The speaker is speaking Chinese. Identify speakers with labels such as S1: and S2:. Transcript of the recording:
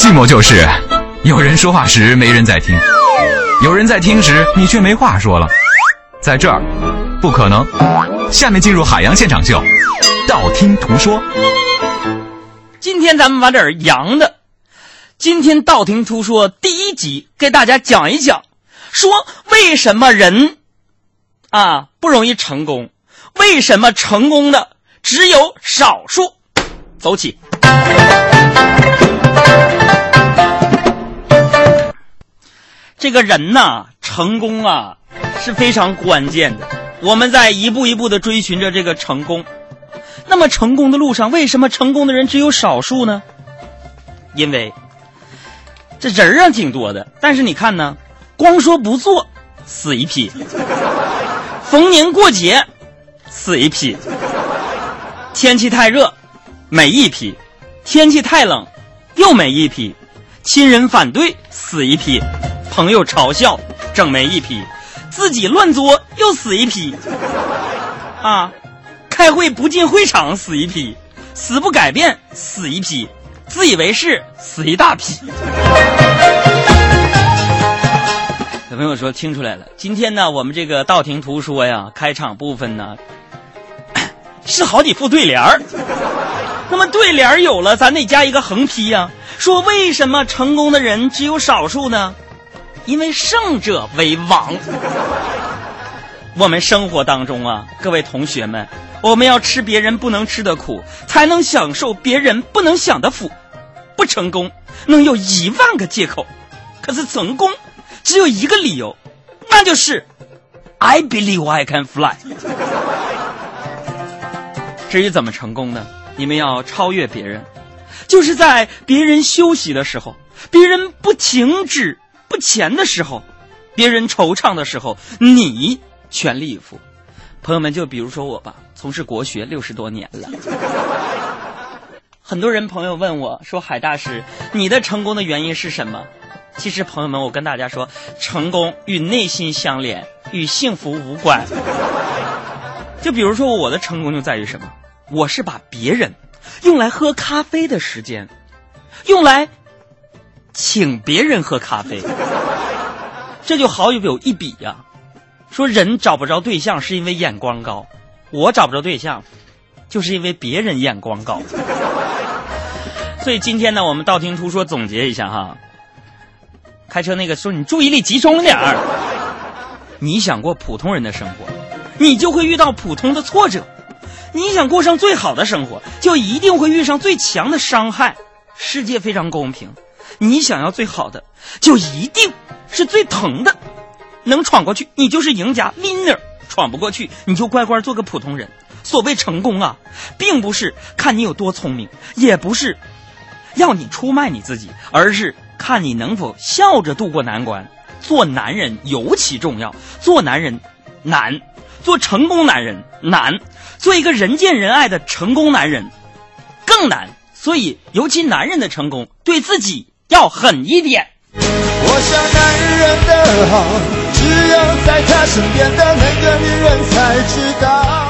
S1: 寂寞就是有人说话时没人在听，有人在听时你却没话说了。在这儿，不可能。下面进入海洋现场秀，道听途说。
S2: 今天咱们玩点洋的。今天道听途说第一集给大家讲一讲，说为什么人啊不容易成功，为什么成功的只有少数。走起。这个人呐，成功啊是非常关键的。我们在一步一步的追寻着这个成功。那么，成功的路上，为什么成功的人只有少数呢？因为这人啊挺多的，但是你看呢，光说不做，死一批；逢年过节，死一批；天气太热，没一批；天气太冷，又没一批；亲人反对，死一批。朋友嘲笑，整没一批；自己乱作，又死一批。啊，开会不进会场，死一批；死不改变，死一批；自以为是，死一大批。小朋友说听出来了，今天呢，我们这个道听途说呀，开场部分呢，是好几副对联儿。那么对联有了，咱得加一个横批呀。说为什么成功的人只有少数呢？因为胜者为王。我们生活当中啊，各位同学们，我们要吃别人不能吃的苦，才能享受别人不能享的福。不成功能有一万个借口，可是成功只有一个理由，那就是 I believe I can fly。至于怎么成功呢？你们要超越别人，就是在别人休息的时候，别人不停止。不前的时候，别人惆怅的时候，你全力以赴。朋友们，就比如说我吧，从事国学六十多年了。很多人朋友问我说：“海大师，你的成功的原因是什么？”其实，朋友们，我跟大家说，成功与内心相连，与幸福无关。就比如说我的成功就在于什么？我是把别人用来喝咖啡的时间，用来。请别人喝咖啡，这就好有一比呀。说人找不着对象是因为眼光高，我找不着对象，就是因为别人眼光高。所以今天呢，我们道听途说总结一下哈。开车那个说你注意力集中点儿。你想过普通人的生活，你就会遇到普通的挫折；你想过上最好的生活，就一定会遇上最强的伤害。世界非常公平。你想要最好的，就一定是最疼的。能闯过去，你就是赢家，winner；闯不过去，你就乖乖做个普通人。所谓成功啊，并不是看你有多聪明，也不是要你出卖你自己，而是看你能否笑着度过难关。做男人尤其重要，做男人难，做成功男人难，做一个人见人爱的成功男人更难。所以，尤其男人的成功，对自己。要狠一点。我想男人的好，只有在他身边的那个女人才知道。